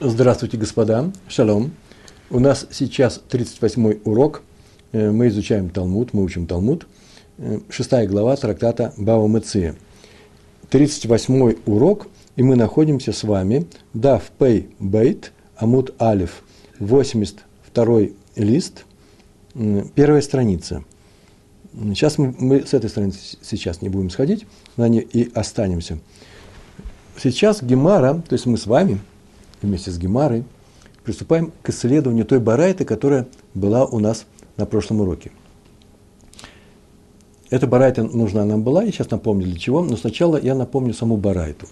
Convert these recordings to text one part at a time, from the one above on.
Здравствуйте, господа. Шалом. У нас сейчас 38-й урок. Э, мы изучаем Талмуд, мы учим Талмуд. Э, шестая глава трактата Бава Меция. 38-й урок, и мы находимся с вами Дав Пей Бейт, Амуд Алиф, 82-й лист, первая страница. Сейчас мы, мы с этой страницы сейчас не будем сходить, на ней и останемся. Сейчас Гемара, то есть мы с вами – вместе с Гемарой приступаем к исследованию той барайты, которая была у нас на прошлом уроке. Эта барайта нужна нам была, я сейчас напомню для чего, но сначала я напомню саму барайту.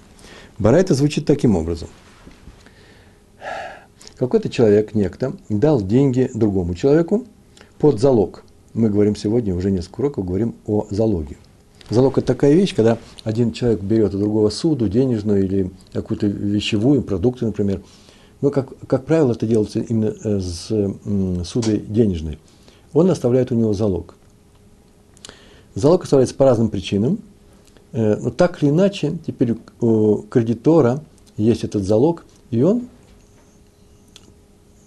Барайта звучит таким образом. Какой-то человек, некто, дал деньги другому человеку под залог. Мы говорим сегодня, уже несколько уроков, говорим о залоге – Залог – это такая вещь, когда один человек берет у другого суду, денежную или какую-то вещевую, продукты, например. Но, как, как правило, это делается именно э, с судой денежной. Он оставляет у него залог. Залог оставляется по разным причинам. Э, но так или иначе, теперь у кредитора есть этот залог, и он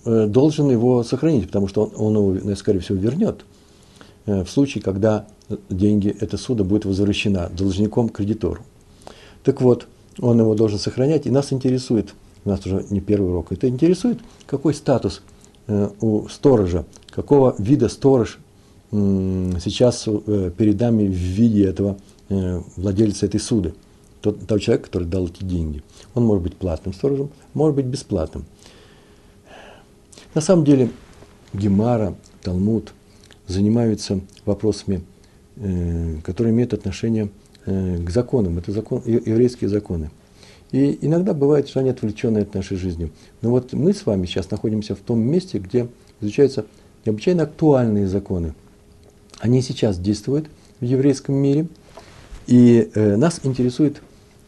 э, должен его сохранить, потому что он, он его, скорее всего, вернет в случае, когда деньги, эта суда будет возвращена должником кредитору. Так вот, он его должен сохранять, и нас интересует, у нас уже не первый урок, это интересует, какой статус э, у сторожа, какого вида сторож сейчас э, перед нами в виде этого э, владельца этой суды, тот, того человека, который дал эти деньги. Он может быть платным сторожем, может быть бесплатным. На самом деле Гемара, Талмуд занимаются вопросами Э, которые имеют отношение э, к законам. Это закон, еврейские законы. И иногда бывает, что они отвлеченные от нашей жизни. Но вот мы с вами сейчас находимся в том месте, где изучаются необычайно актуальные законы. Они сейчас действуют в еврейском мире, и э, нас интересуют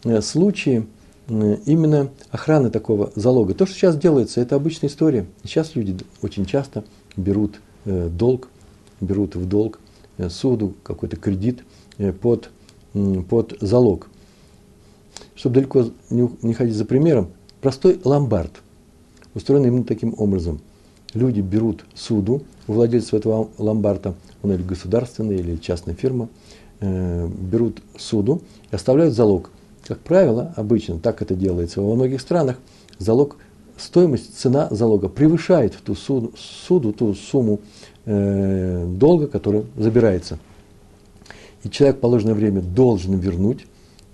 э, случаи именно охраны такого залога. То, что сейчас делается, это обычная история. Сейчас люди очень часто берут долг, берут в долг Э, суду, какой-то кредит э, под, под залог. Чтобы далеко не ходить за примером, простой ломбард устроен именно таким образом. Люди берут суду у владельца этого ломбарда, он или государственный, или частная фирма, э, берут суду и оставляют залог. Как правило, обычно так это делается во многих странах, залог, стоимость, цена залога превышает ту суду, суду ту сумму э, долга, который забирается. И человек в положенное время должен вернуть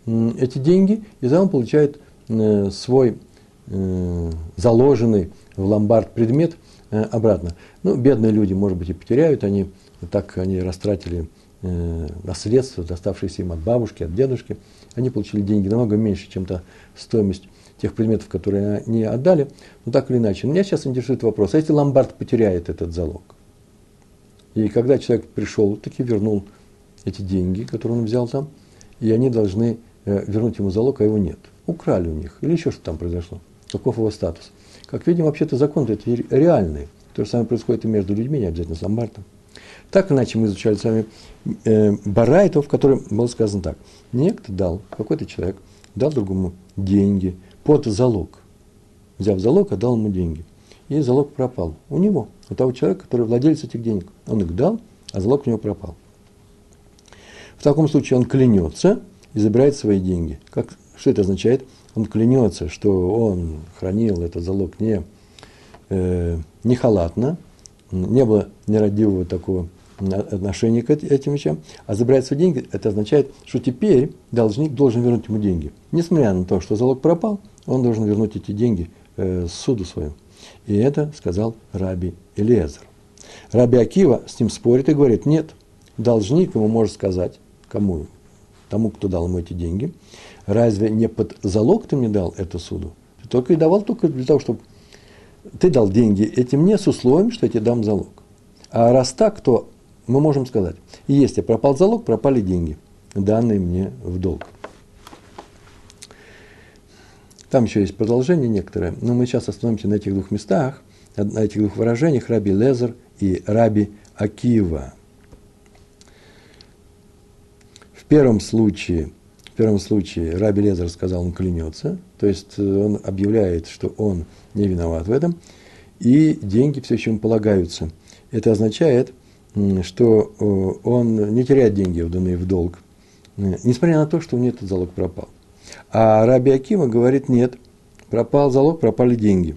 эти деньги, и за он получает э, свой э, заложенный в ломбард предмет обратно. Ну, бедные люди, может быть, и потеряют, они так они растратили наследство, доставшееся им от бабушки, от дедушки. Они получили деньги намного меньше, чем та стоимость тех предметов, которые они отдали. Но так или иначе. Меня сейчас интересует вопрос, а если ломбард потеряет этот залог? И когда человек пришел, таки вернул эти деньги, которые он взял там, и они должны э, вернуть ему залог, а его нет. Украли у них, или еще что там произошло. Каков его статус? Как видим, вообще-то закон это реальный. То же самое происходит и между людьми, не обязательно с ломбардом. Так иначе мы изучали с вами э, Барайту, в котором было сказано так. Некто дал, какой-то человек дал другому деньги под залог. Взяв залог, отдал ему деньги. И залог пропал у него – у того человека, который владелец этих денег. Он их дал, а залог у него пропал. В таком случае он клянется и забирает свои деньги. Как, что это означает? Он клянется, что он хранил этот залог не, э, не халатно, не было нерадивого такого отношения к этим вещам, а забирает свои деньги, это означает, что теперь должник должен вернуть ему деньги. Несмотря на то, что залог пропал, он должен вернуть эти деньги э, суду своему. И это сказал Раби Элиезер. Раби Акива с ним спорит и говорит, нет, должник ему может сказать, кому? Тому, кто дал ему эти деньги. Разве не под залог ты мне дал эту суду? Ты только и давал только для того, чтобы ты дал деньги эти мне с условием, что я тебе дам залог. А раз так, то мы можем сказать, если пропал залог, пропали деньги, данные мне в долг. Там еще есть продолжение некоторое, но мы сейчас остановимся на этих двух местах, на этих двух выражениях, Раби Лезер и Раби Акива. В первом случае, в первом случае Раби Лезер сказал, он клянется, То есть э, он объявляет, что он не виноват в этом, и деньги все еще ему полагаются. Это означает, что э, он не теряет деньги, вданные в долг, э, несмотря на то, что у него этот залог пропал. А Раби Акима говорит, нет, пропал залог, пропали деньги.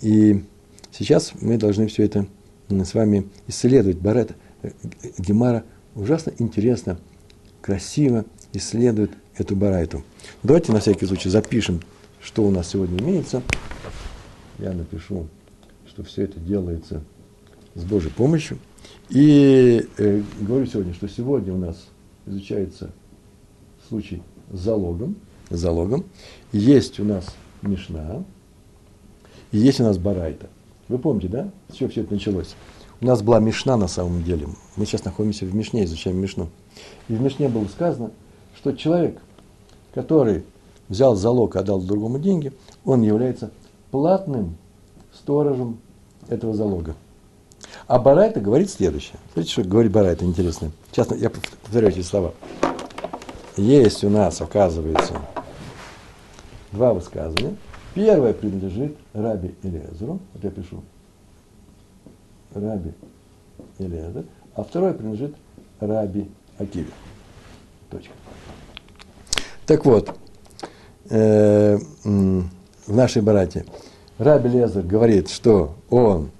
И сейчас мы должны все это с вами исследовать. Барет Гемара ужасно интересно, красиво исследует эту барайту. Давайте на всякий случай запишем, что у нас сегодня имеется. Я напишу, что все это делается с Божьей помощью. И э, говорю сегодня, что сегодня у нас изучается случай с залогом. Залогом. Есть у нас Мишна, и есть у нас Барайта. Вы помните, да, с чего все это началось? У нас была Мишна на самом деле. Мы сейчас находимся в Мишне, изучаем Мишну. И в Мишне было сказано, что человек, который взял залог, отдал другому деньги, он является платным сторожем этого залога. А Барайта говорит следующее. Смотрите, что говорит Барайта интересно. Сейчас я повторяю эти слова. Есть у нас, оказывается, два высказывания. Первое принадлежит Раби Элезеру. Вот я пишу. Раби Элезер. А второе принадлежит Раби Акиве. Точка. Так вот, э, в нашей барате Раби Лезер говорит, что он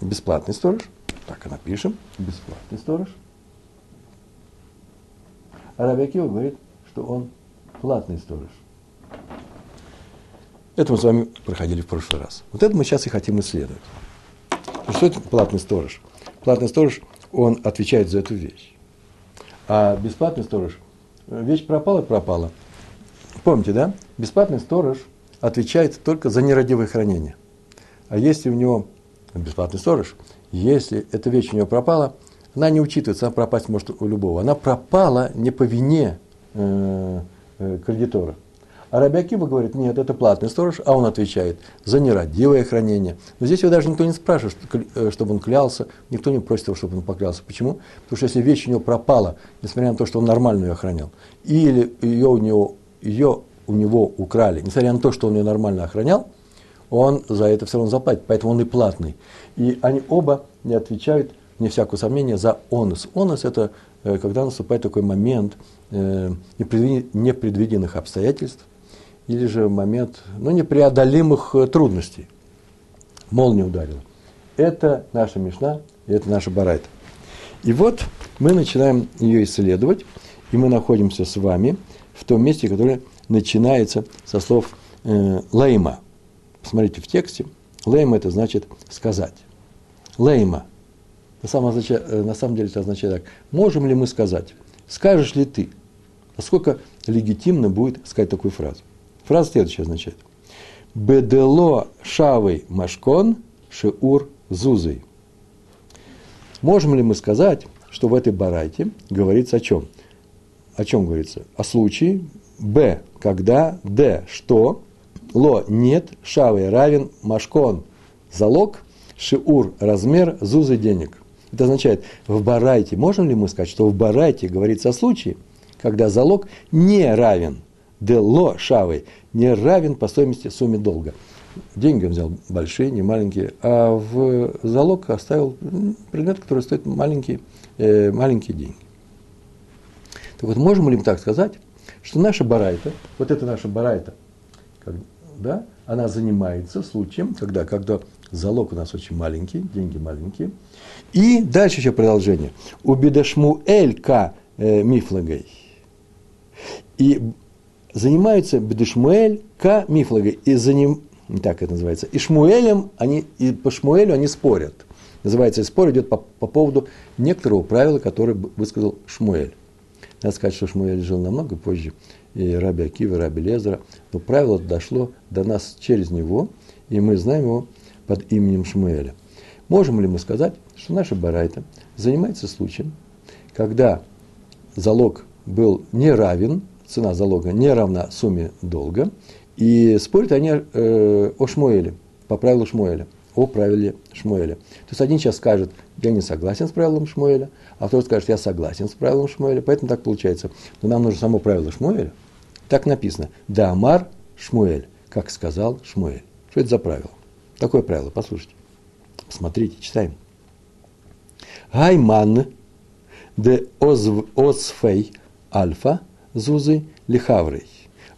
бесплатный сторож, так и напишем, бесплатный сторож. А Раби Акива говорит, что он платный сторож. Это мы с вами проходили в прошлый раз. Вот это мы сейчас и хотим исследовать. Что это платный сторож? Платный сторож, он отвечает за эту вещь. А бесплатный сторож, вещь пропала пропала. Помните, да? Бесплатный сторож отвечает только за нерадивое хранение. А если у него бесплатный сторож, если эта вещь у него пропала, она не учитывается, она пропасть может у любого. Она пропала не по вине э, э, кредитора. А Рабиакиба говорит, нет, это платный сторож, а он отвечает за нерадивое хранение. Но здесь его даже никто не спрашивает, э, чтобы он клялся, никто не просит его, чтобы он поклялся. Почему? Потому что если вещь у него пропала, несмотря на то, что он нормально ее охранял, или ее у него, ее у него украли, несмотря на то, что он ее нормально охранял, он за это все равно заплатит, поэтому он и платный. И они оба не отвечают, не всякого сомнения, за онос. Онос – это э, когда наступает такой момент э, непредвиденных обстоятельств, или же момент ну, непреодолимых э, трудностей. Молния ударила. Это наша Мишна, и это наша Барайта. И вот мы начинаем ее исследовать, и мы находимся с вами в том месте, которое начинается со слов э, лейма. Посмотрите в тексте. Лейма – это значит сказать. Лейма. На самом, э, на самом деле это означает так. Можем ли мы сказать? Скажешь ли ты? Насколько легитимно будет сказать такую фразу? Фраза следующая означает. Бедело шавой машкон шеур зузой. Можем ли мы сказать, что в этой барайте говорится о чем? О чем говорится? О случае Б. Когда. Д. Что. Ло. Нет. Шавой равен машкон. Залог. Шиур. Размер. Зузы денег. Это означает, в барайте, можем ли мы сказать, что в барайте говорится о случае, когда залог не равен дело шавы не равен по стоимости сумме долга. Деньги он взял большие, не маленькие, а в залог оставил предмет, который стоит маленькие, э, маленькие деньги. Так вот, можем ли мы так сказать, что наша барайта, вот это наша барайта, да, она занимается случаем, когда, когда залог у нас очень маленький, деньги маленькие. И дальше еще продолжение. У бедашму эль ка э, мифлагой. И занимаются Бедешмуэль К. Мифлагой. И за ним, так это называется, и Шмуэлем, они, и по Шмуэлю они спорят. Называется, спор идет по, по поводу некоторого правила, которое высказал Шмуэль. Надо сказать, что Шмуэль жил намного позже, и Раби Акива, и Раби Лезера, но правило дошло до нас через него, и мы знаем его под именем Шмуэля. Можем ли мы сказать, что наша Барайта занимается случаем, когда залог был не равен цена залога не равна сумме долга, и спорят они э, о Шмуэле, по правилу Шмуэля, о правиле Шмуэля. То есть один сейчас скажет, я не согласен с правилом Шмуэля, а второй скажет, я согласен с правилом Шмуэля, поэтому так получается. Но нам нужно само правило Шмуэля. Так написано, да Амар Шмуэль, как сказал Шмуэль. Что это за правило? Такое правило, послушайте. Смотрите, читаем. Гайман де озфей альфа зузы лихаврей.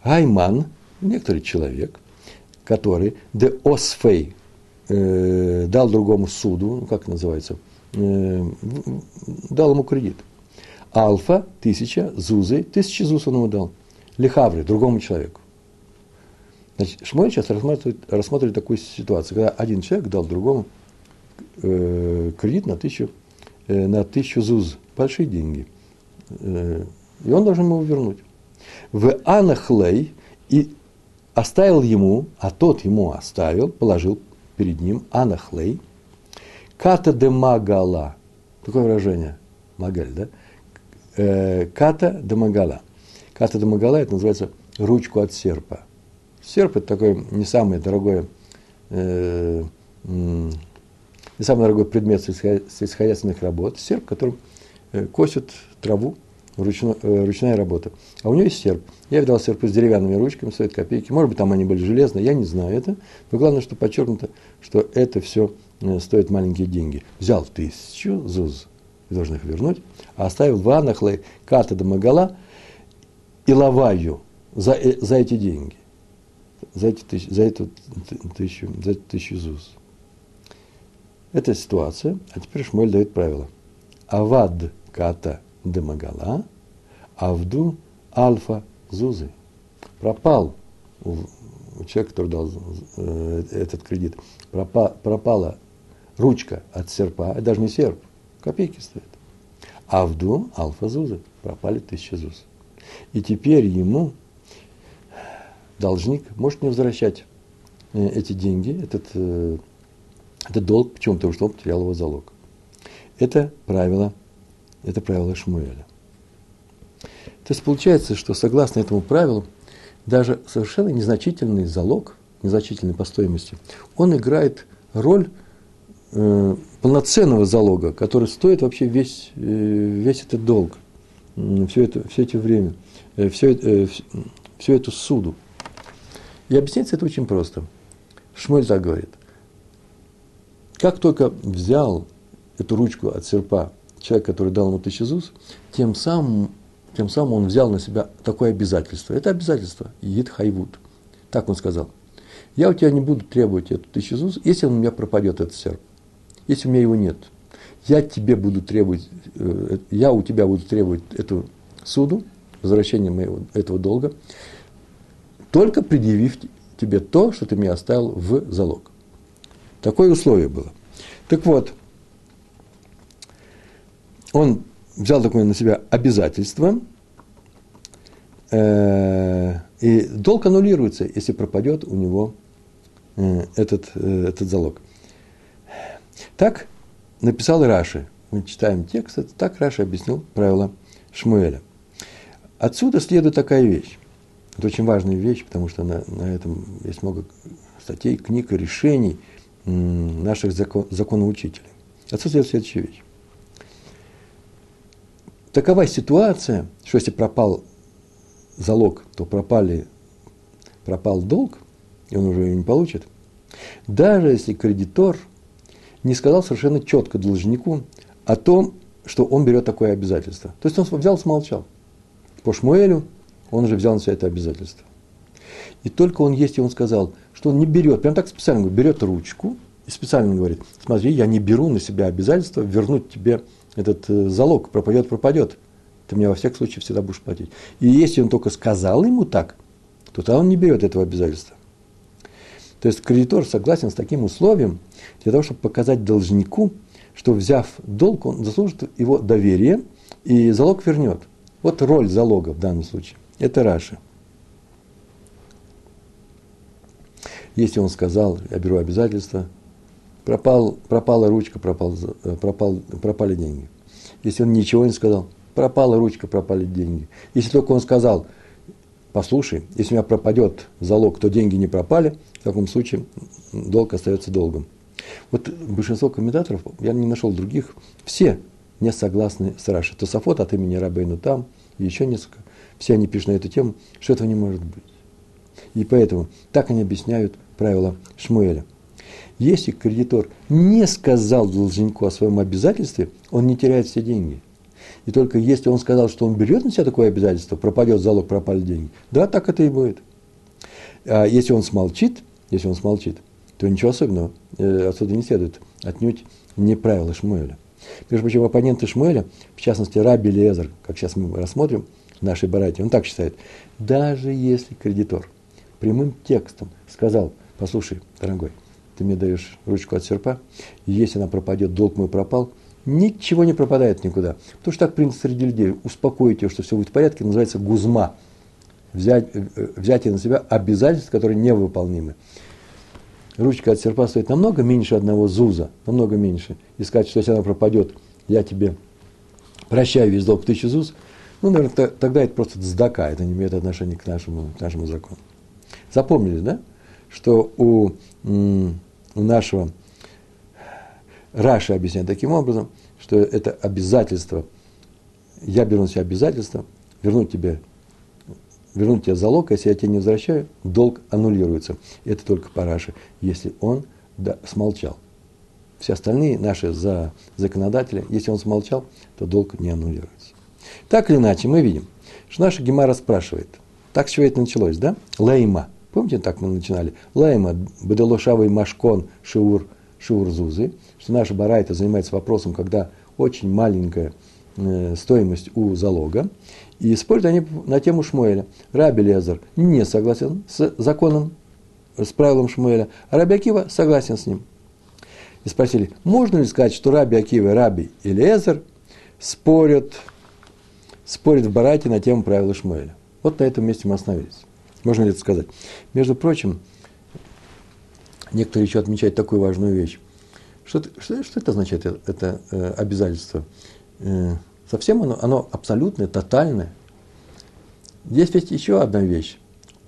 Гайман, некоторый человек, который де осфей э, дал другому суду, ну, как называется, э, дал ему кредит. Альфа – тысяча, зузы – тысяча зуз он ему дал. Лихавры – другому человеку. Значит, Шмуэль сейчас рассматривает, рассматривает такую ситуацию, когда один человек дал другому э, кредит на тысячу, э, на тысячу зуз, большие деньги. Э, и он должен ему вернуть. В Анахлей и оставил ему, а тот ему оставил, положил перед ним Анахлей, Ката де Магала. Такое выражение. Магаль, да? Э, ката де Магала. Ката де Магала, это называется ручку от серпа. Серп – это такое не самое дорогое, э, не самый дорогой предмет сельскохозяйственных работ. Серп, которым э, косят траву, ручно, э, ручная работа. А у него есть серп. Я видал серпы с деревянными ручками, стоят копейки. Может быть, там они были железные, я не знаю это. Но главное, что подчеркнуто, что это все э, стоит маленькие деньги. Взял тысячу зуз, должен их вернуть, а оставил в ката до магала и лаваю за, э, за эти деньги за, эти тысяч, за, эту тысячу, за эту тысячу зуз. Это ситуация, а теперь Шмуэль дает правило. Авад ката демагала, авду альфа зузы. Пропал у, человека, который дал э, этот кредит, пропа, пропала ручка от серпа, это даже не серп, копейки стоят. Авду альфа зузы, пропали тысячи зуз. И теперь ему должник может не возвращать э, эти деньги, этот, э, этот долг, почему? Потому что он потерял его залог. Это правило, это правило Шмуэля. То есть получается, что согласно этому правилу, даже совершенно незначительный залог, незначительный по стоимости, он играет роль э, полноценного залога, который стоит вообще весь, э, весь этот долг, все, это, все это время, э, все, э, всю эту суду. И объясняется это очень просто. Шмуль так говорит. Как только взял эту ручку от серпа человек, который дал ему тысячу зуз, тем самым, тем самым он взял на себя такое обязательство. Это обязательство, Ид Хайвуд. Так он сказал. Я у тебя не буду требовать эту тысячу зуз, если у меня пропадет этот серп. Если у меня его нет. Я тебе буду требовать, э, я у тебя буду требовать эту суду, возвращение моего, этого долга, только предъявив тебе то, что ты мне оставил в залог. Такое условие было. Так вот, он взял такое на себя обязательство, э, и долг аннулируется, если пропадет у него э, этот, э, этот залог. Так написал Раши. Мы читаем текст, так Раши объяснил правила Шмуэля. Отсюда следует такая вещь. Это очень важная вещь, потому что на, на этом есть много статей, книг и решений наших закон, законоучителей. Отсутствует следующая вещь. Такова ситуация, что если пропал залог, то пропали, пропал долг, и он уже ее не получит. Даже если кредитор не сказал совершенно четко должнику о том, что он берет такое обязательство. То есть он взял, смолчал. По Шмуэлю он уже взял на себя это обязательство. И только он есть, и он сказал, что он не берет, прям так специально говорит, берет ручку и специально говорит, смотри, я не беру на себя обязательство вернуть тебе этот э, залог, пропадет, пропадет. Ты мне во всяком случае всегда будешь платить. И если он только сказал ему так, то тогда он не берет этого обязательства. То есть кредитор согласен с таким условием для того, чтобы показать должнику, что взяв долг, он заслужит его доверие и залог вернет. Вот роль залога в данном случае. Это Раши. Если он сказал, я беру обязательства, пропал, пропала ручка, пропал, э, пропал, пропали деньги. Если он ничего не сказал, пропала ручка, пропали деньги. Если только он сказал, послушай, если у меня пропадет залог, то деньги не пропали, в таком случае долг остается долгом. Вот большинство комментаторов, я не нашел других, все не согласны с Рашей. Тософот от имени Рабейну там, и еще несколько все они пишут на эту тему, что этого не может быть. И поэтому так они объясняют правила Шмуэля. Если кредитор не сказал должнику о своем обязательстве, он не теряет все деньги. И только если он сказал, что он берет на себя такое обязательство, пропадет залог, пропали деньги, да, так это и будет. А если он смолчит, если он смолчит, то ничего особенного э, отсюда не следует. Отнюдь не правила Шмуэля. Между прочим, оппоненты Шмуэля, в частности, Раби Лезер, как сейчас мы рассмотрим в нашей барате, он так считает, даже если кредитор прямым текстом сказал, послушай, дорогой, ты мне даешь ручку от серпа, если она пропадет, долг мой пропал, ничего не пропадает никуда. Потому что так принято среди людей. Успокоить ее, что все будет в порядке, называется гузма. Взять, э, взятие на себя обязательств, которые невыполнимы. Ручка от серпа стоит намного меньше одного зуза, намного меньше. И сказать, что если она пропадет, я тебе прощаю весь долг в тысячу зуз, ну, наверное, тогда это просто сдака, это не имеет отношения к нашему, к нашему закону. Запомнили, да, что у, у нашего Раши объясняет таким образом, что это обязательство, я беру на себя обязательство вернуть тебе, вернуть тебе залог, если я тебе не возвращаю, долг аннулируется. Это только по Раши, если он да, смолчал. Все остальные наши за, законодатели, если он смолчал, то долг не аннулируется. Так или иначе, мы видим, что наша Гемара спрашивает, так с чего это началось, да? Лейма. Помните, так мы начинали? Лейма, бедалошавый машкон, шиур, шиур зузы что наша барайта занимается вопросом, когда очень маленькая э, стоимость у залога, и спорят они на тему Шмуэля. Раби Лезер не согласен с законом, с правилом Шмуэля, а Раби Акива согласен с ним. И спросили, можно ли сказать, что Раби Акива, Раби и Лезер спорят, спорят в Барате на тему правила Шмуэля. Вот на этом месте мы остановились. Можно ли это сказать? Между прочим, некоторые еще отмечают такую важную вещь. Что, что, что это означает, это, это э, обязательство? Э, совсем оно, оно абсолютное, тотальное. Есть ведь еще одна вещь.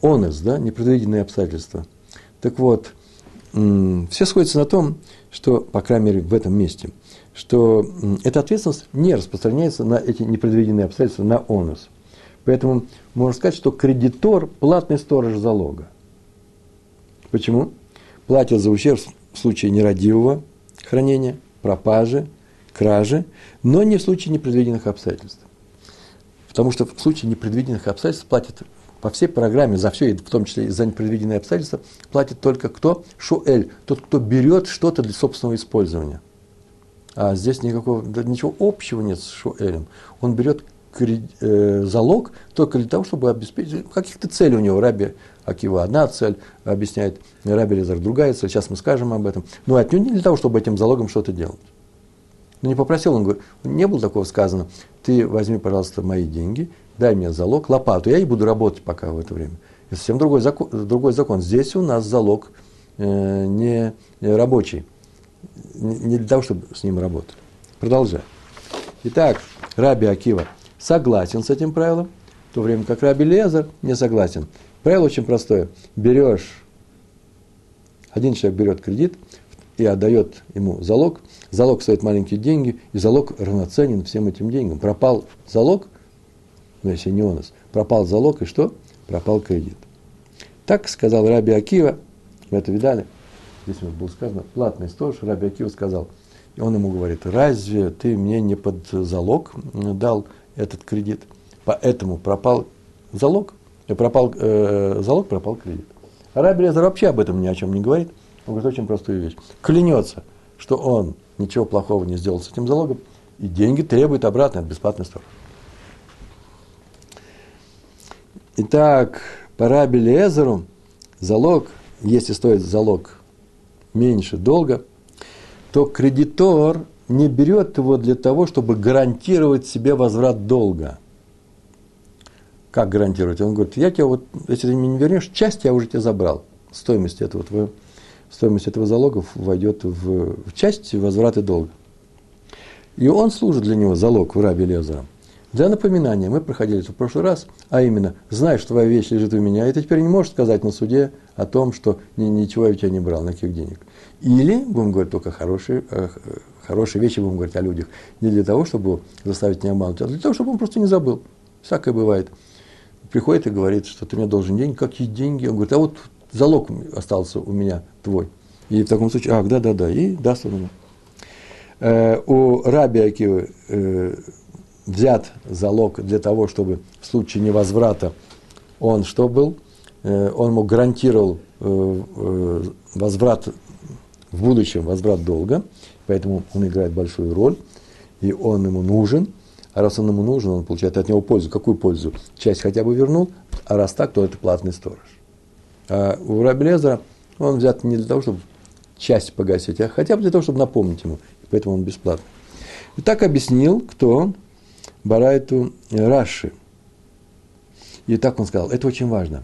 Онес, да, непредвиденные обстоятельства. Так вот, э, все сходятся на том, что, по крайней мере, в этом месте, что э, эта ответственность не распространяется на эти непредвиденные обстоятельства, на онус. Поэтому можно сказать, что кредитор – платный сторож залога. Почему? Платит за ущерб в случае нерадивого хранения, пропажи, кражи, но не в случае непредвиденных обстоятельств. Потому что в случае непредвиденных обстоятельств платит по всей программе за все, в том числе и за непредвиденные обстоятельства, платит только кто? Шуэль, тот, кто берет что-то для собственного использования. А здесь никакого, ничего общего нет с Шуэлем. Он берет залог только для того, чтобы обеспечить каких-то целей у него. Раби Акива одна цель, объясняет Раби Лизар другая цель, сейчас мы скажем об этом. Но отнюдь не для того, чтобы этим залогом что-то делать. Но не попросил, он говорит, не было такого сказано, ты возьми, пожалуйста, мои деньги, дай мне залог, лопату, я и буду работать пока в это время. Это совсем другой закон. Другой закон. Здесь у нас залог э, не, рабочий, не, для того, чтобы с ним работать. Продолжаем. Итак, Раби Акива согласен с этим правилом, в то время как Раби Лезер не согласен. Правило очень простое. Берешь, один человек берет кредит и отдает ему залог. Залог стоит маленькие деньги, и залог равноценен всем этим деньгам. Пропал залог, ну если не у нас, пропал залог, и что? Пропал кредит. Так сказал Раби Акива, мы это видали, здесь вот было сказано, платный сторож, Раби Акива сказал, и он ему говорит, разве ты мне не под залог дал этот кредит? Поэтому пропал залог пропал э, залог, пропал кредит. А Раби Лезер вообще об этом ни о чем не говорит. Он говорит очень простую вещь. Клянется, что он ничего плохого не сделал с этим залогом, и деньги требует обратно от бесплатной стороны. Итак, по Раби Лезеру залог, если стоит залог меньше долга, то кредитор не берет его для того, чтобы гарантировать себе возврат долга – как гарантировать? Он говорит, я тебе вот, если ты мне не вернешь, часть я уже тебе забрал. Стоимость этого, твоего, стоимость этого залога войдет в, в часть возврата долга. И он служит для него, залог в рабе Лезера. Для напоминания, мы проходили это в прошлый раз, а именно, что твоя вещь лежит у меня, и ты теперь не можешь сказать на суде о том, что ничего я у тебя не брал, никаких денег. Или, будем говорить только хорошие, э, хорошие вещи, будем говорить о людях, не для того, чтобы заставить не обмануть, а для того, чтобы он просто не забыл. Всякое бывает приходит и говорит, что ты мне должен деньги. Какие деньги? Он говорит, а вот залог остался у меня твой. И в таком случае, ах, да-да-да, и даст он ему. Э, у Раби Акивы э, взят залог для того, чтобы в случае невозврата он что был? Э, он ему гарантировал э, э, возврат в будущем, возврат долга, поэтому он играет большую роль, и он ему нужен, а раз он ему нужен, он получает от него пользу. Какую пользу? Часть хотя бы вернул, а раз так, то это платный сторож. А у Раби Лезера он взят не для того, чтобы часть погасить, а хотя бы для того, чтобы напомнить ему, поэтому он бесплатный. И так объяснил, кто? Барайту Раши. И так он сказал, это очень важно.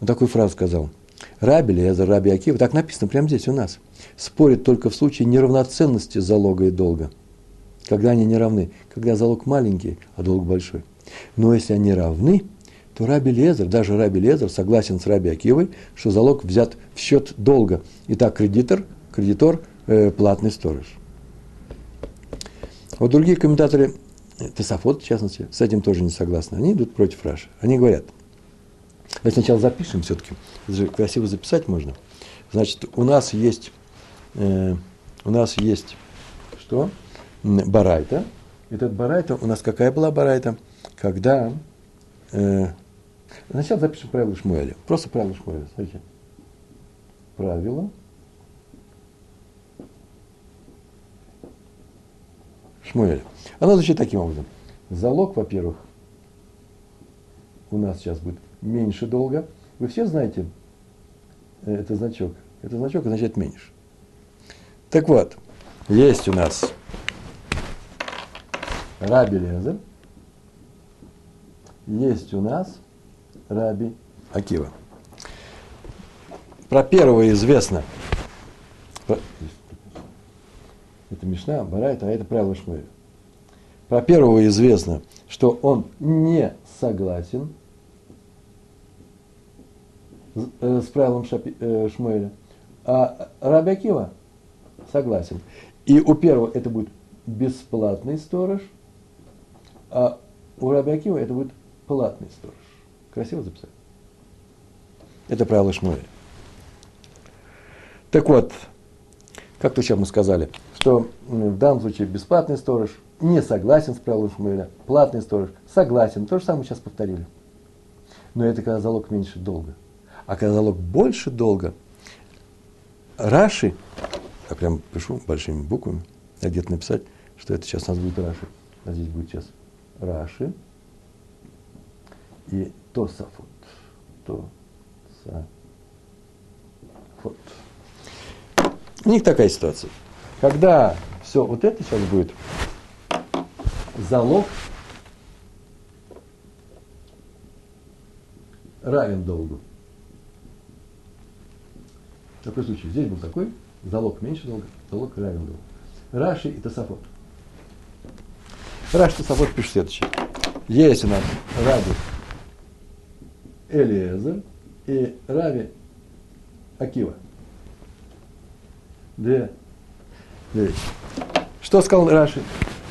Он такую фразу сказал. Раби Лезер, Раби Акива, так написано прямо здесь у нас, спорит только в случае неравноценности залога и долга. Когда они не равны. Когда залог маленький, а долг большой. Но если они равны, то Раби Лезер, даже Раби Лезер согласен с Раби Акивой, что залог взят в счет долга. Итак, кредитор, кредитор, э, платный сторож. Вот другие комментаторы, Тесофот, в частности, с этим тоже не согласны. Они идут против Раши. Они говорят, давайте сначала запишем все-таки. Красиво записать можно. Значит, у нас есть, э, у нас есть что? Барайта. Этот барайта, у нас какая была барайта? Когда э, Сначала запишем правила Шмуэля. Просто правила Шмуэля. Смотрите. Правило. Шмуэля. Оно звучит таким образом. Залог, во-первых, у нас сейчас будет меньше долга. Вы все знаете, э, это значок. Это значок означает меньше. Так вот, есть у нас Раби Лезер, есть у нас Раби Акива. Про первого известно. Это Мишна, Барайта, а это правило Шмуэля. Про первого известно, что он не согласен с э, правилом э, Шмуэля, а Раби согласен. И у первого это будет бесплатный сторож, а у Раби это будет платный сторож. Красиво записать. Это правило Шмуэля. Так вот, как то сейчас мы сказали, что в данном случае бесплатный сторож не согласен с правилом Шмуэля, платный сторож согласен. То же самое сейчас повторили. Но это когда залог меньше долга. А когда залог больше долга, Раши, я прям пишу большими буквами, я где-то написать, что это сейчас у нас будет Раши, а здесь будет сейчас Раши и Тосафот. Тосафот. У них такая ситуация. Когда все вот это сейчас будет залог равен долгу. Такой случай. Здесь был такой, залог меньше долга, залог равен долгу. Раши и Тосафот. Раши и Тосафот пишет следующее. Есть у нас Раби Элиезер и Рави Акива. Две, две вещи. Что сказал Раши?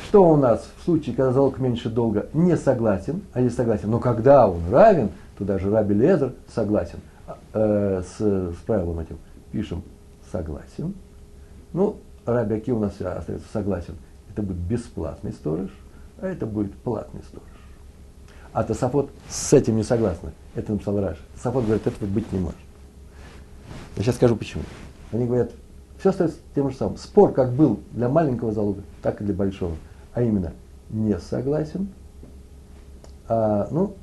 Что у нас в случае, когда залог меньше долга, не согласен, а не согласен, но когда он равен, то даже Раби Лезер согласен э, с, с правилом этим. Пишем согласен. Ну, Раби Аки у нас остается согласен. Это будет бесплатный сторож, а это будет платный сторож. А Тософот с этим не согласны. Это написал Раш. Тософот говорит, этого быть не может. Я сейчас скажу почему. Они говорят, все остается тем же самым. Спор как был для маленького залога, так и для большого. А именно, не согласен, а, ну,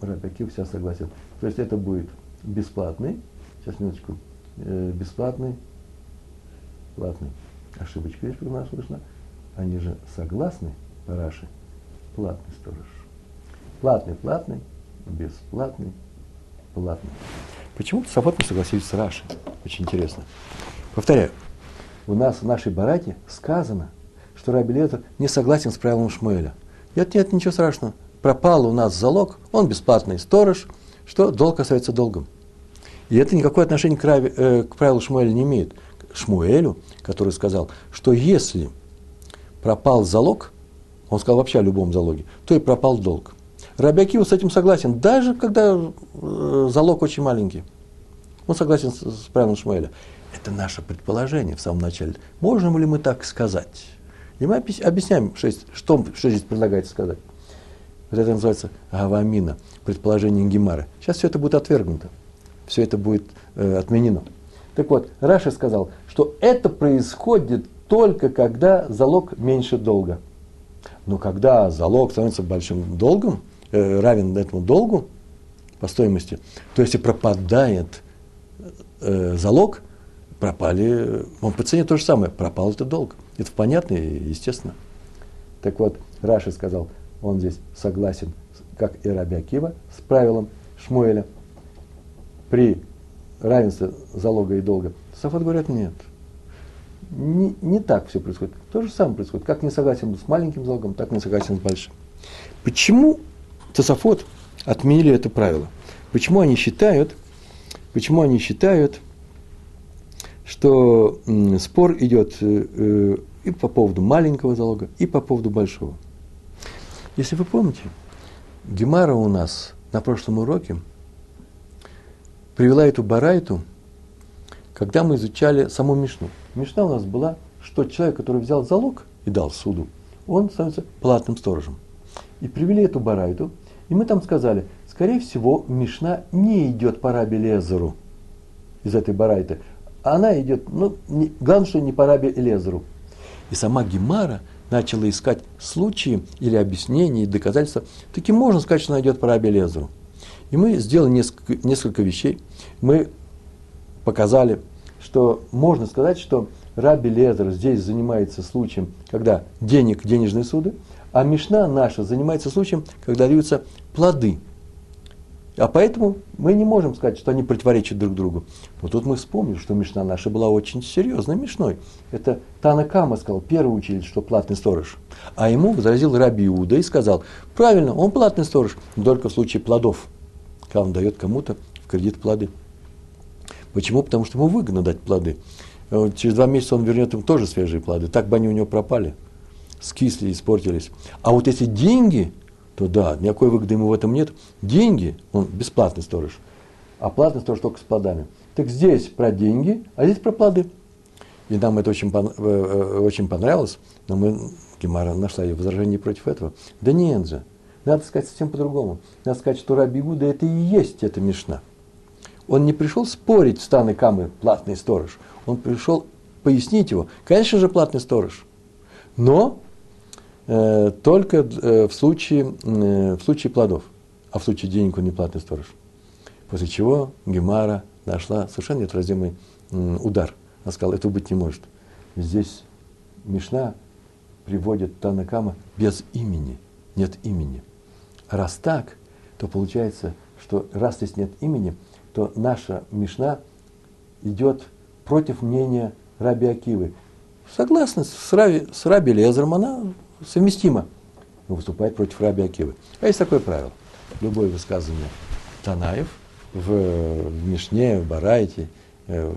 Рабиакив все согласен. То есть это будет бесплатный, сейчас минуточку, э, бесплатный, платный. Ошибочка есть, у нас слышно. Они же согласны по Раши, платный сторож. Платный, платный, бесплатный, платный. Почему-то Сафот не согласились с Рашей. Очень интересно. Повторяю, у нас в нашей барате сказано, что Раби Лезер не согласен с правилом Шмуэля. Нет, нет, ничего страшного. Пропал у нас залог, он бесплатный сторож, что долг остается долгом. И это никакое отношение к, Раби, э, к правилу Шмуэля не имеет. Шмуэлю, который сказал, что если пропал залог, он сказал вообще о любом залоге, то и пропал долг. Рабиакива с этим согласен, даже когда э, залог очень маленький. Он согласен с, с правилом Шмуэля. Это наше предположение в самом начале. Можем ли мы так сказать? И мы объясняем, что, что, что здесь предлагается сказать. Вот это называется гавамина, предположение Гемара. Сейчас все это будет отвергнуто. Все это будет э, отменено. Так вот, Раша сказал, что это происходит только когда залог меньше долга. Но когда залог становится большим долгом, э, равен этому долгу по стоимости, то если пропадает э, залог, пропали, он по цене то же самое, пропал этот долг. Это понятно и естественно. Так вот, Раши сказал, он здесь согласен, как и Раби Акива, с правилом Шмуэля. При равенстве залога и долга. Сафат говорят, нет. Не, не так все происходит. То же самое происходит. Как не согласен с маленьким залогом, так не согласен с большим. Почему Тософот отменили это правило? Почему они считают, почему они считают, что спор идет э, э, и по поводу маленького залога, и по поводу большого. Если вы помните, Гемара у нас на прошлом уроке привела эту барайту, когда мы изучали саму Мишну. Мишна у нас была, что человек, который взял залог и дал суду, он становится платным сторожем. И привели эту барайту, и мы там сказали, скорее всего, Мишна не идет по Раби Лезеру из этой барайты, она идет, ну, не, главное, что не по Раби Лезеру. И сама Гемара начала искать случаи или объяснения и доказательства. Таки можно сказать, что она идет по Раби Лезеру. И мы сделали несколько, несколько вещей. Мы показали, что можно сказать, что Раби Лезер здесь занимается случаем, когда денег, денежные суды, а Мишна наша занимается случаем, когда даются плоды – а поэтому мы не можем сказать, что они противоречат друг другу. Вот тут мы вспомнили, что Мишна наша была очень серьезной Мишной. Это Тана Кама сказал, первый учитель, что платный сторож. А ему возразил Раби Иуда и сказал, правильно, он платный сторож, только в случае плодов, когда он дает кому-то в кредит плоды. Почему? Потому что ему выгодно дать плоды. Э, через два месяца он вернет им тоже свежие плоды. Так бы они у него пропали, скисли, испортились. А вот эти деньги – то да, никакой выгоды ему в этом нет. Деньги, он бесплатный сторож, а платный сторож только с плодами. Так здесь про деньги, а здесь про плоды. И нам это очень, э, э, очень понравилось, но мы, Гемара нашла ее возражение против этого. Да нет же, надо сказать совсем по-другому. Надо сказать, что Раби Гуда это и есть эта Мишна. Он не пришел спорить с Таны Камы, платный сторож. Он пришел пояснить его. Конечно же, платный сторож. Но Э, только э, в случае, э, в случае плодов, а в случае денег он не платный сторож. После чего Гемара нашла совершенно неотразимый удар. Она сказала, этого быть не может. Здесь Мишна приводит Танакама без имени, нет имени. Раз так, то получается, что раз здесь нет имени, то наша Мишна идет против мнения Раби Акивы. Согласно с Раби, с Раби Лезером, она совместимо, но выступает против Раби Акивы. А есть такое правило. Любое высказывание Танаев в, в Мишне, в Барайте, э,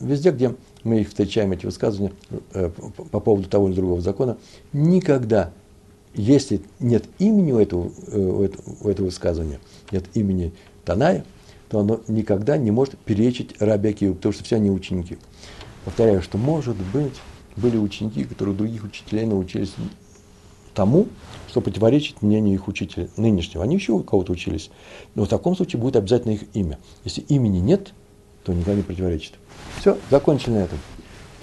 везде, где мы их встречаем, эти высказывания э, по поводу того или другого закона, никогда, если нет имени у этого, э, у этого, у высказывания, нет имени Таная, то оно никогда не может перечить Раби Акиву, потому что все они ученики. Повторяю, что, может быть, были ученики, которые других учителей научились тому, что противоречит мнению их учителя нынешнего. Они еще у кого-то учились. Но в таком случае будет обязательно их имя. Если имени нет, то никогда не противоречит. Все, закончили на этом.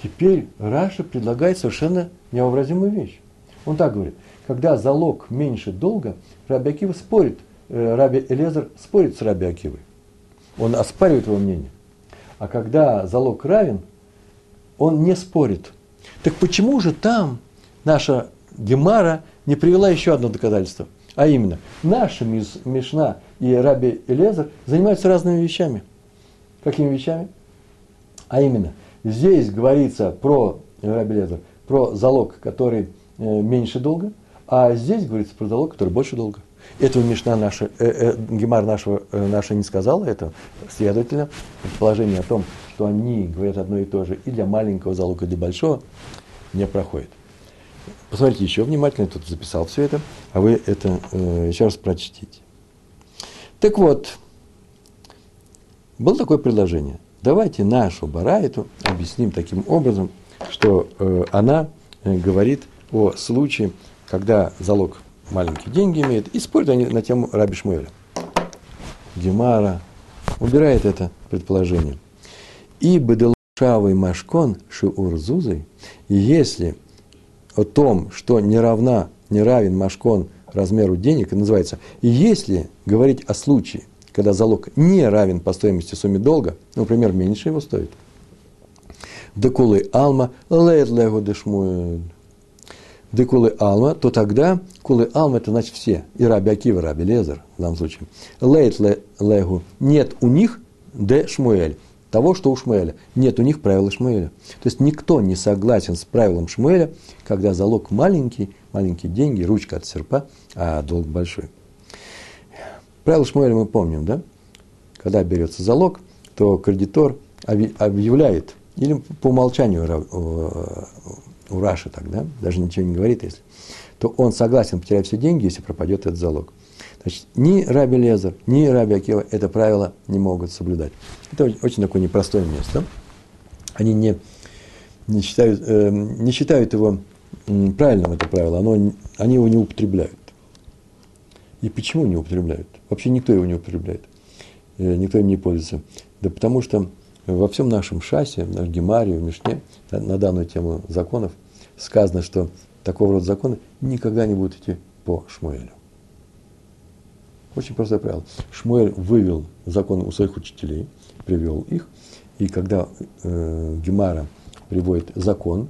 Теперь Раша предлагает совершенно невообразимую вещь. Он так говорит. Когда залог меньше долга, Раби Акива спорит, э, Раби Элезер спорит с Раби Акивой. Он оспаривает его мнение. А когда залог равен, он не спорит. Так почему же там наша Гемара не привела еще одно доказательство. А именно, наша Мишна и Раби Элезер занимаются разными вещами. Какими вещами? А именно, здесь говорится про Раби Элезер, про залог, который э, меньше долга, а здесь говорится про залог, который больше долга. Этого Мишна наша, э, э, Гемар нашего, э, наша не сказала это. Следовательно, предположение о том, что они говорят одно и то же и для маленького залога, и для большого, не проходит. посмотрите еще внимательно, я тут записал все это, а вы это э, еще раз прочтите. Так вот, было такое предложение. Давайте нашу барайту объясним таким образом, что э, она э, говорит о случае, когда залог маленькие деньги имеет, и спорят они на тему Раби Шмуэля. Гемара убирает это предположение. И беделшавый машкон шиурзузой, если о том, что не равна, не равен машкон размеру денег, называется, и если говорить о случае, когда залог не равен по стоимости сумме долга, ну, например, меньше его стоит, декулы алма лед лего дешмуэль, декулы алма, то тогда кулы алма это значит все, и раби Акива, раби Лезер в данном случае. Лейт легу, нет у них де Шмуэль, того, что у Шмуэля. Нет у них правила Шмуэля. То есть никто не согласен с правилом Шмуэля, когда залог маленький, маленькие деньги, ручка от серпа, а долг большой. Правило Шмуэля мы помним, да? Когда берется залог, то кредитор объявляет, или по умолчанию у Раши тогда, даже ничего не говорит, если, то он согласен потерять все деньги, если пропадет этот залог. Значит, ни Раби Лезер, ни Раби Акива это правило не могут соблюдать. Это очень такое непростое место. Они не, не, считают, э, не считают его правильным, это правило, оно, они его не употребляют. И почему не употребляют? Вообще никто его не употребляет, э, никто им не пользуется. Да потому что во всем нашем шасе, в нашем гемаре, в Мишне, на данную тему законов, сказано, что такого рода законы никогда не будут идти по Шмуэлю. Очень простое правило. Шмуэль вывел закон у своих учителей, привел их, и когда э, Гемара приводит закон,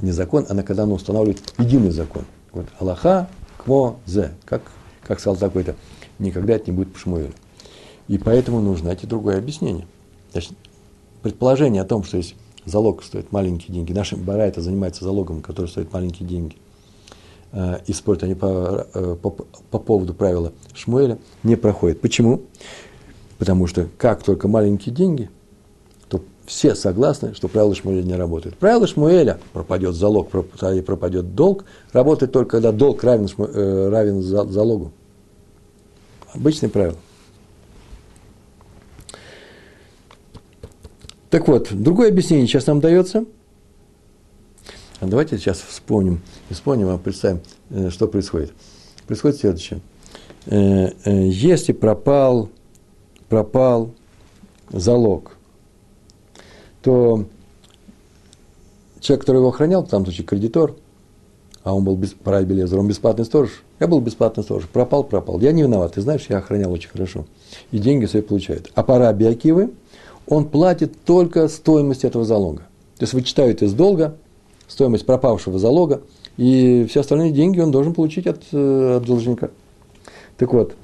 не закон, а когда он устанавливает единый закон. Вот Аллаха, кмо, зе, как, как сказал такой-то, никогда это не будет по Шмуэлю. И поэтому нужно найти другое объяснение. Значит, предположение о том, что есть залог стоит маленькие деньги, наши барайта занимается залогом, который стоит маленькие деньги, э, и спорят они по, э, по, по поводу правила Шмуэля, не проходит. Почему? Потому что как только маленькие деньги, то все согласны, что правило Шмуэля не работает. Правило Шмуэля пропадет залог, пропадет долг, работает только когда долг равен, э, равен залогу. Обычное правило. Так вот, другое объяснение сейчас нам дается. А давайте сейчас вспомним, вспомним, а представим, э, что происходит. Происходит следующее. Э, э, если пропал, пропал залог, то человек, который его охранял, в том случае кредитор, а он был без, Белезер, он бесплатный сторож, я был бесплатный сторож, пропал, пропал. Я не виноват, ты знаешь, я охранял очень хорошо. И деньги свои получает. А пора Биакивы – он платит только стоимость этого залога. То есть вычитают из долга стоимость пропавшего залога, и все остальные деньги он должен получить от, э, от должника. Так вот,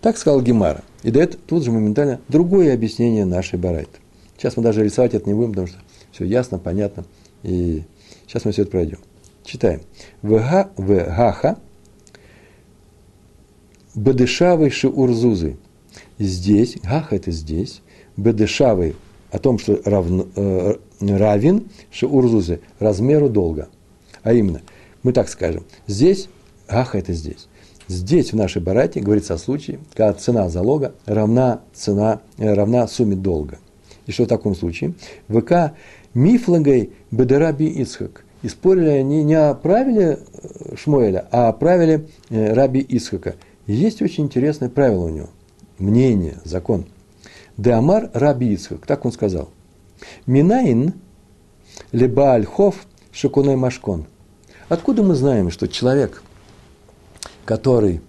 так сказал Гемара. И дает тут же моментально другое объяснение нашей барайты. Сейчас мы даже рисовать это не будем, потому что все ясно, понятно. И сейчас мы все это пройдем. Читаем. Вега, вегаха бедешавы шиурзузы. Здесь, гаха это здесь, бедешавы, о том, что равно, э, равен шиурзузе, размеру долга. А именно, мы так скажем, здесь, аха это здесь. Здесь в нашей барате говорится о случае, когда цена залога равна, цена, э, равна сумме долга. И что в таком случае? ВК мифлагой бедераби Ицхак. И спорили они не о правиле э, Шмуэля, а о правиле э, Раби Исхака. есть очень интересное правило у него. Мнение, закон – Деамар Раби Ицхак, так он сказал. Минаин либо альхов шакуной машкон. Откуда мы знаем, что человек, который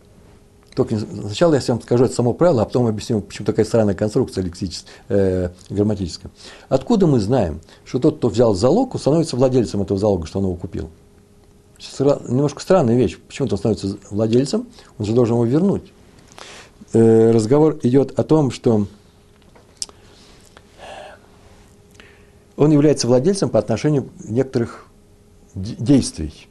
только сначала я вам скажу это само правило, а потом объясню, почему такая странная конструкция лексическая, э, грамматическая. Откуда мы знаем, что тот, кто взял залог, становится владельцем этого залога, что он его купил? Немножко странная вещь. Почему-то он становится владельцем, он же должен его вернуть. Э, разговор идет о том, что он является владельцем по отношению некоторых действий.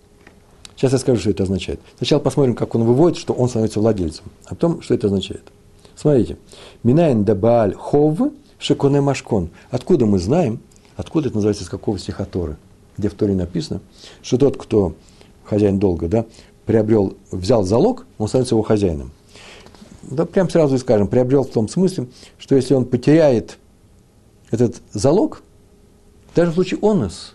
Сейчас я скажу, что это означает. Сначала посмотрим, как он выводит, что он становится владельцем, а потом, что это означает. Смотрите. Минайн дабааль хов шеконе машкон. Откуда мы знаем, откуда это называется, из какого стиха где в Торе написано, что тот, кто хозяин долга, да, приобрел, взял залог, он становится его хозяином. Да, прям сразу и скажем, приобрел в том смысле, что если он потеряет этот залог, даже в случае онос,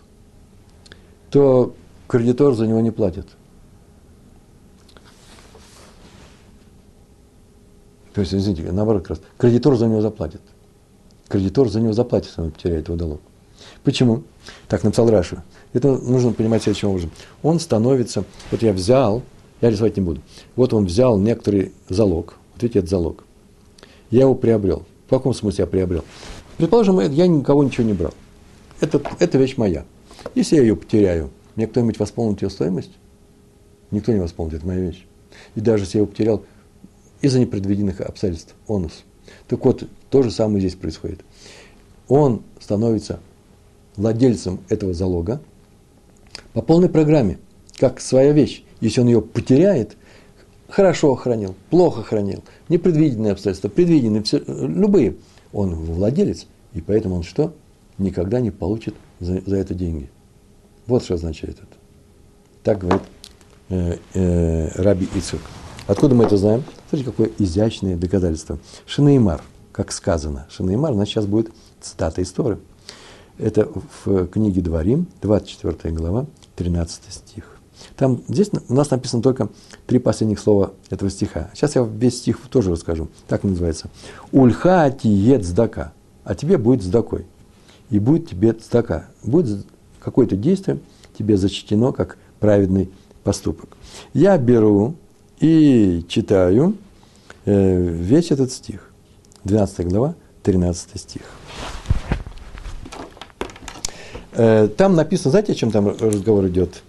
то кредитор за него не платит. То есть, извините, наоборот, как раз, кредитор за него заплатит. Кредитор за него заплатит, если он потеряет его долг. Почему? Так написал Раша. Это нужно понимать следующим образом. Он становится, вот я взял, я рисовать не буду, вот он взял некоторый залог, вот видите, это залог. Я его приобрел. В каком смысле я приобрел? Предположим, я никого ничего не брал. Это, это вещь моя. Если я ее потеряю, мне кто-нибудь восполнит ее стоимость? Никто не восполнит, это моя вещь. И даже если я его потерял из-за непредвиденных обстоятельств, онус. Так вот, то же самое здесь происходит. Он становится владельцем этого залога по полной программе, как своя вещь. Если он ее потеряет, хорошо хранил, плохо хранил, непредвиденные обстоятельства, предвиденные, все, любые, он владелец, и поэтому он что? Никогда не получит за, за это деньги. Вот что означает это. Так говорит э, э, Раби Ицук. Откуда мы это знаем? Смотрите, какое изящное доказательство. Шинеймар, как сказано. Шинеймар, у нас сейчас будет цитата истории. Это в книге Дворим, 24 глава, 13 стих. Там, здесь у нас написано только три последних слова этого стиха. Сейчас я весь стих тоже расскажу. Так называется. Ульха тиет сдака. А тебе будет сдакой. И будет тебе сдака. Будет какое-то действие тебе зачтено как праведный поступок. Я беру и читаю э, весь этот стих. 12 глава, 13 стих. Э, там написано, знаете, о чем там разговор идет?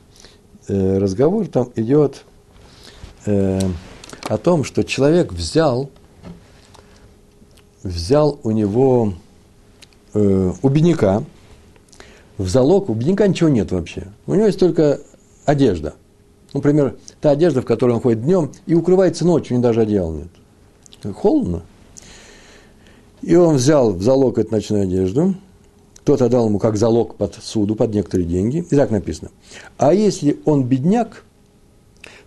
Э, разговор там идет о том, что человек взял, взял у него, у бедняка, в залог, у бедняка ничего нет вообще. У него есть только одежда. Например, та одежда, в которой он ходит днем и укрывается ночью, у даже одеяла нет. Холодно. И он взял в залог эту ночную одежду, тот отдал ему как залог под суду, под некоторые деньги. И так написано. А если он бедняк,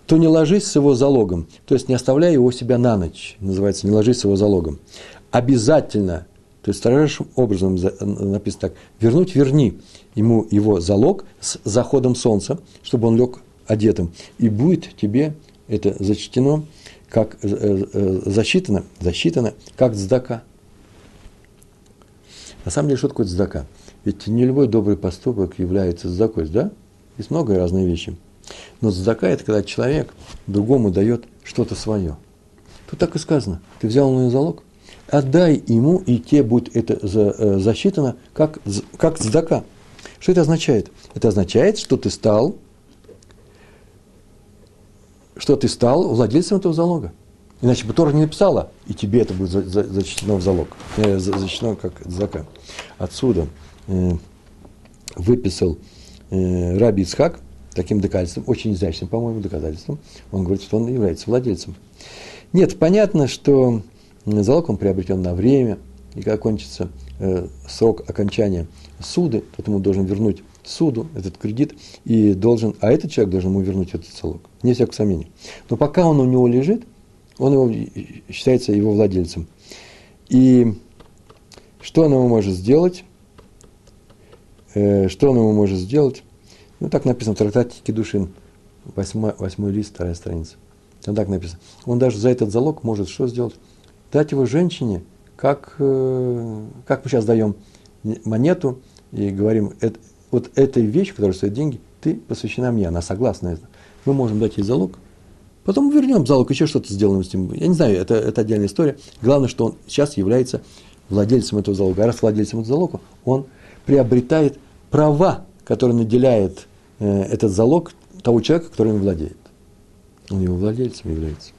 то не ложись с его залогом, то есть не оставляй его себя на ночь, называется, не ложись с его залогом. Обязательно, то есть строжайшим образом написано так, вернуть, верни ему его залог с заходом солнца, чтобы он лег одетым. И будет тебе это зачтено, как э, э, засчитано, засчитано, как цдака. На самом деле, что такое цдака? Ведь не любой добрый поступок является цдакой, да? Есть много разных вещей. Но цдака – это когда человек другому дает что-то свое. Тут так и сказано. Ты взял на залог, отдай ему, и тебе будет это э, засчитано как, как цдака. Что это означает? Это означает, что ты стал что ты стал владельцем этого залога. Иначе бы Тора не написала, и тебе это будет зачтено в залог, э, как зака. Отсюда э, выписал э, Раби Ицхак таким доказательством, очень изящным, по-моему, доказательством. Он говорит, что он является владельцем. Нет, понятно, что залог он приобретен на время, и когда кончится э, срок окончания суды, тот ему должен вернуть суду этот кредит, и должен, а этот человек должен ему вернуть этот залог. Не всякого сомнения. Но пока он у него лежит, он его, считается его владельцем. И что он ему может сделать? Э, что он ему может сделать? Ну, так написано в трактате Кедушин, восьмой, восьмой лист, вторая страница. Там так написано. Он даже за этот залог может что сделать? Дать его женщине, как, э, как мы сейчас даем монету и говорим, вот этой вещи, которая стоит деньги, ты посвящена мне, она согласна это. Мы можем дать ей залог, потом вернем залог, еще что-то сделаем с ним. Я не знаю, это, это отдельная история. Главное, что он сейчас является владельцем этого залога. А раз владельцем этого залога, он приобретает права, которые наделяет э, этот залог того человека, который им владеет. Он его владельцем является.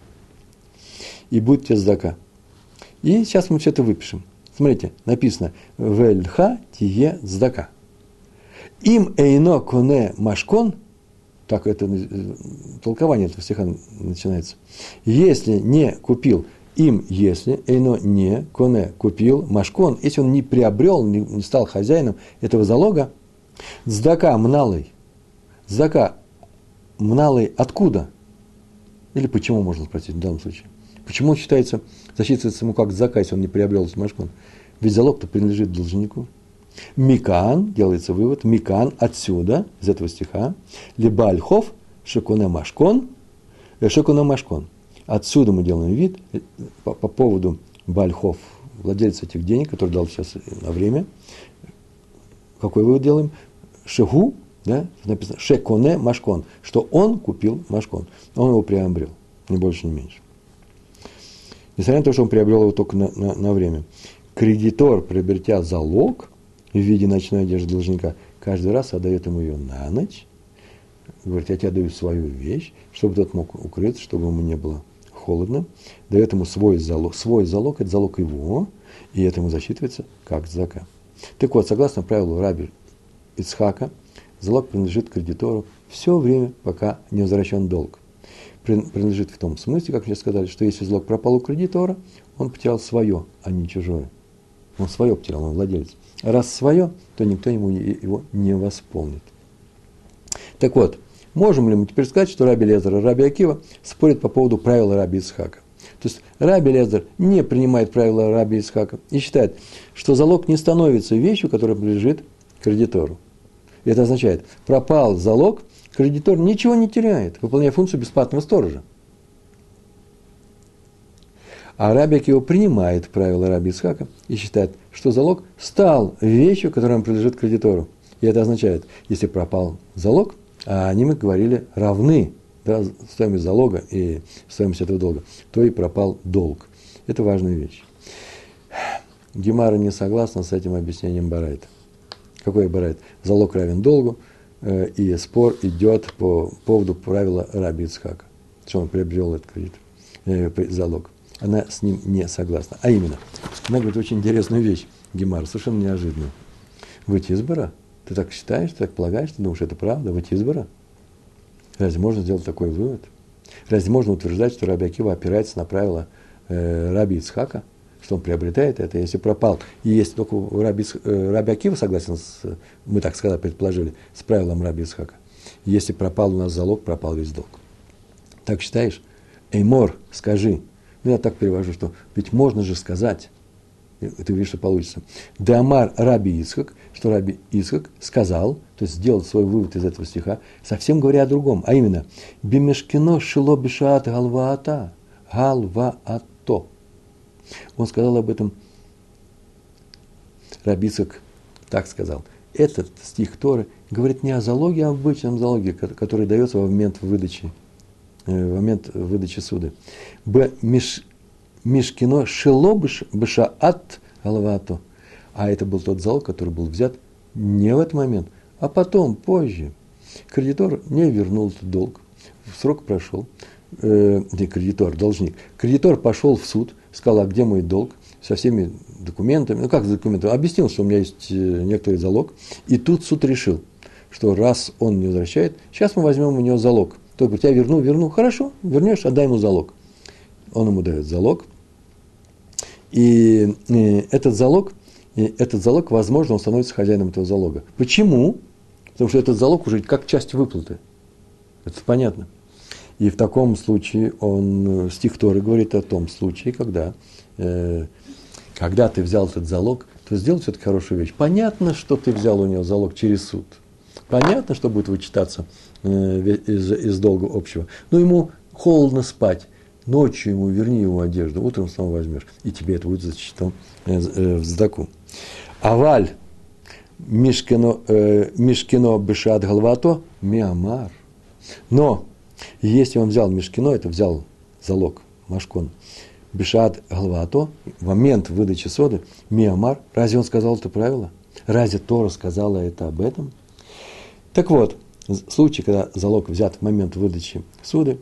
И будет тебе сдака. И сейчас мы все это выпишем. Смотрите, написано «Вельха тие сдака». Им эйно коне машкон, так это э, толкование этого стиха начинается. Если не купил им, если эйно не коне купил машкон, если он не приобрел, не стал хозяином этого залога, Здака мналый. Здака мналый откуда? Или почему, можно спросить в данном случае? Почему он считается, засчитывается ему как зака, если он не приобрел машкон? Ведь залог-то принадлежит должнику. Микан, делается вывод, Микан отсюда, из этого стиха, либо альхов, шекуне машкон, э, шекуне машкон. Отсюда мы делаем вид э, по, по поводу Бальхов, владельца этих денег, который дал сейчас на время. Какой вывод делаем? Шеху, да, написано Шеконе Машкон, что он купил Машкон. Он его приобрел, ни больше, ни меньше. Несмотря на то, что он приобрел его только на, на, на время. Кредитор, приобретя залог в виде ночной одежды должника, каждый раз отдает ему ее на ночь. Говорит, я тебе даю свою вещь, чтобы тот мог укрыться, чтобы ему не было холодно. Дает ему свой залог. Свой залог – это залог его, и это ему засчитывается как зака. Так вот, согласно правилу Раби Ицхака, залог принадлежит кредитору все время, пока не возвращен долг принадлежит в том смысле, как мне сказали, что если залог пропал у кредитора, он потерял свое, а не чужое. Он свое потерял, он владелец. Раз свое, то никто ему его не восполнит. Так вот, можем ли мы теперь сказать, что Раби Лезер и Раби Акива спорят по поводу правила Раби Исхака? То есть Раби Лезер не принимает правила Раби Исхака и считает, что залог не становится вещью, которая принадлежит кредитору. Это означает, пропал залог, Кредитор ничего не теряет, выполняя функцию бесплатного сторожа. А Рабик его принимает правила Раби Исхака и считает, что залог стал вещью, которая принадлежит кредитору. И это означает, если пропал залог, а они, мы говорили, равны да, стоимость залога и стоимость этого долга, то и пропал долг. Это важная вещь. Гемара не согласна с этим объяснением Барайта. Какой Барайт? Залог равен долгу, и спор идет по поводу правила Раби Ицхака, что он приобрел этот кредит, э, залог. Она с ним не согласна. А именно, она говорит очень интересную вещь, Гемар, совершенно неожиданную. Выйти из бара? Ты так считаешь, ты так полагаешь, ты думаешь, это правда, выйти из бара? Разве можно сделать такой вывод? Разве можно утверждать, что Раби Акива опирается на правила э, Раби Ицхака? Что он приобретает это, если пропал. И если только Раби, э, Раби Акива согласен с, мы так сказали, предположили, с правилом Раби Исхака. Если пропал у нас залог, пропал весь долг. Так считаешь? Эймор, скажи. Ну, я так перевожу, что ведь можно же сказать, ты видишь, что получится. Дамар Раби Исхак, что Раби Исхак сказал, то есть сделал свой вывод из этого стиха, совсем говоря о другом, а именно, Бимешкино шило бишаат галваата, галваато. Он сказал об этом, Рабицак так сказал. Этот стих Торы говорит не о залоге, а об обычном залоге, который дается во момент выдачи, э, в момент выдачи суда. Б. Миш, мишкино шело бешаат галавато. А это был тот залог, который был взят не в этот момент, а потом, позже. Кредитор не вернул этот долг, срок прошел, э, не кредитор, должник. Кредитор пошел в суд, сказал, а где мой долг, со всеми документами, ну как с документами, объяснил, что у меня есть э, некоторый залог, и тут суд решил, что раз он не возвращает, сейчас мы возьмем у него залог. Тот говорит, я верну, верну, хорошо, вернешь, отдай ему залог. Он ему дает залог, и э, этот залог, и этот залог, возможно, он становится хозяином этого залога. Почему? Потому что этот залог уже как часть выплаты. Это понятно. И в таком случае он, э, стих Торы говорит о том случае, когда, э, когда ты взял этот залог, то сделал все-таки хорошую вещь. Понятно, что ты взял у него залог через суд. Понятно, что будет вычитаться э, из, из долга общего. Но ему холодно спать. Ночью ему верни его одежду, утром снова возьмешь. И тебе это будет зачитано э, э, в задаку. Аваль Мишкино, э, Мишкино Бешат Галвато Миамар. Но если он взял Мешкино, это взял залог, Машкон, Бешат Галвато, в момент выдачи соды, Миамар, разве он сказал это правило? Разве Тора сказала это об этом? Так вот, случай, когда залог взят в момент выдачи суды,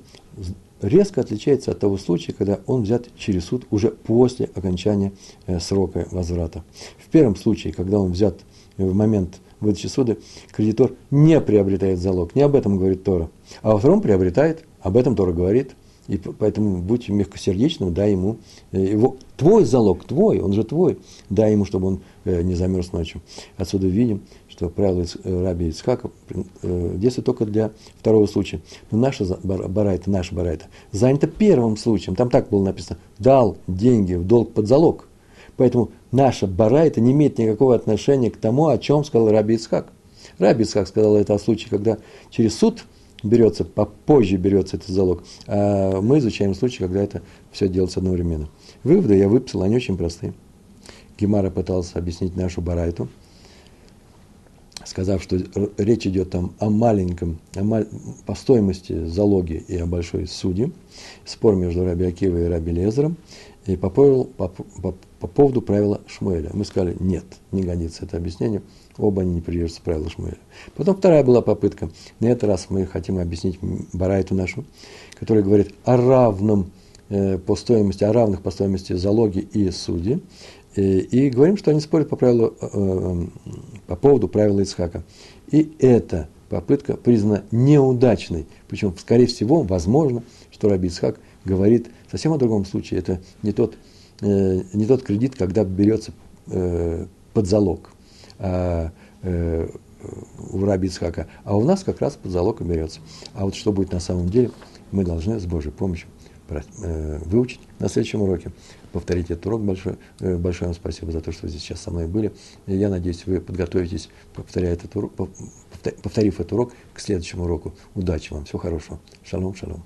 резко отличается от того случая, когда он взят через суд уже после окончания э, срока возврата. В первом случае, когда он взят в момент выдачи суды, кредитор не приобретает залог. Не об этом говорит Тора. А во втором приобретает, об этом Тора говорит. И поэтому будь мягкосердечным, дай ему э, его твой залог, твой, он же твой. Дай ему, чтобы он э, не замерз ночью. Отсюда видим, что правило э, раби Ицхака действует только для второго случая. Но наша барайта, наша барайта занята первым случаем. Там так было написано. Дал деньги в долг под залог. Поэтому наша барайта не имеет никакого отношения к тому, о чем сказал Раби Ицхак. Раби Ицхак сказал это о случае, когда через суд берется, попозже берется этот залог. А мы изучаем случай, когда это все делается одновременно. Выводы я выписал, они очень простые. Гемара пытался объяснить нашу барайту, сказав, что речь идет там о маленьком, о мал... по стоимости залоги и о большой суде, спор между Раби Акивой и Раби Лезером, и по, поводу, по, по, по поводу правила Шмуэля. Мы сказали, нет, не годится это объяснение, оба они не придерживаются правила Шмуэля. Потом вторая была попытка. На этот раз мы хотим объяснить Барайту нашу, которая говорит о равном э, по стоимости, о равных по стоимости залоги и судьи. И, и говорим, что они спорят по, правилу, э, по поводу правила Ицхака. И эта попытка признана неудачной. Причем, скорее всего, возможно, что Раби Ицхак говорит совсем о другом случае. Это не тот, э, не тот кредит, когда берется э, под залог а, э, у Раби. А у нас как раз под залог и берется. А вот что будет на самом деле, мы должны с Божьей помощью э, выучить на следующем уроке. Повторить этот урок. Большое, э, большое вам спасибо за то, что вы здесь сейчас со мной были. Я надеюсь, вы подготовитесь, повторяя этот урок, повторив этот урок к следующему уроку. Удачи вам, всего хорошего. Шалом, шалом.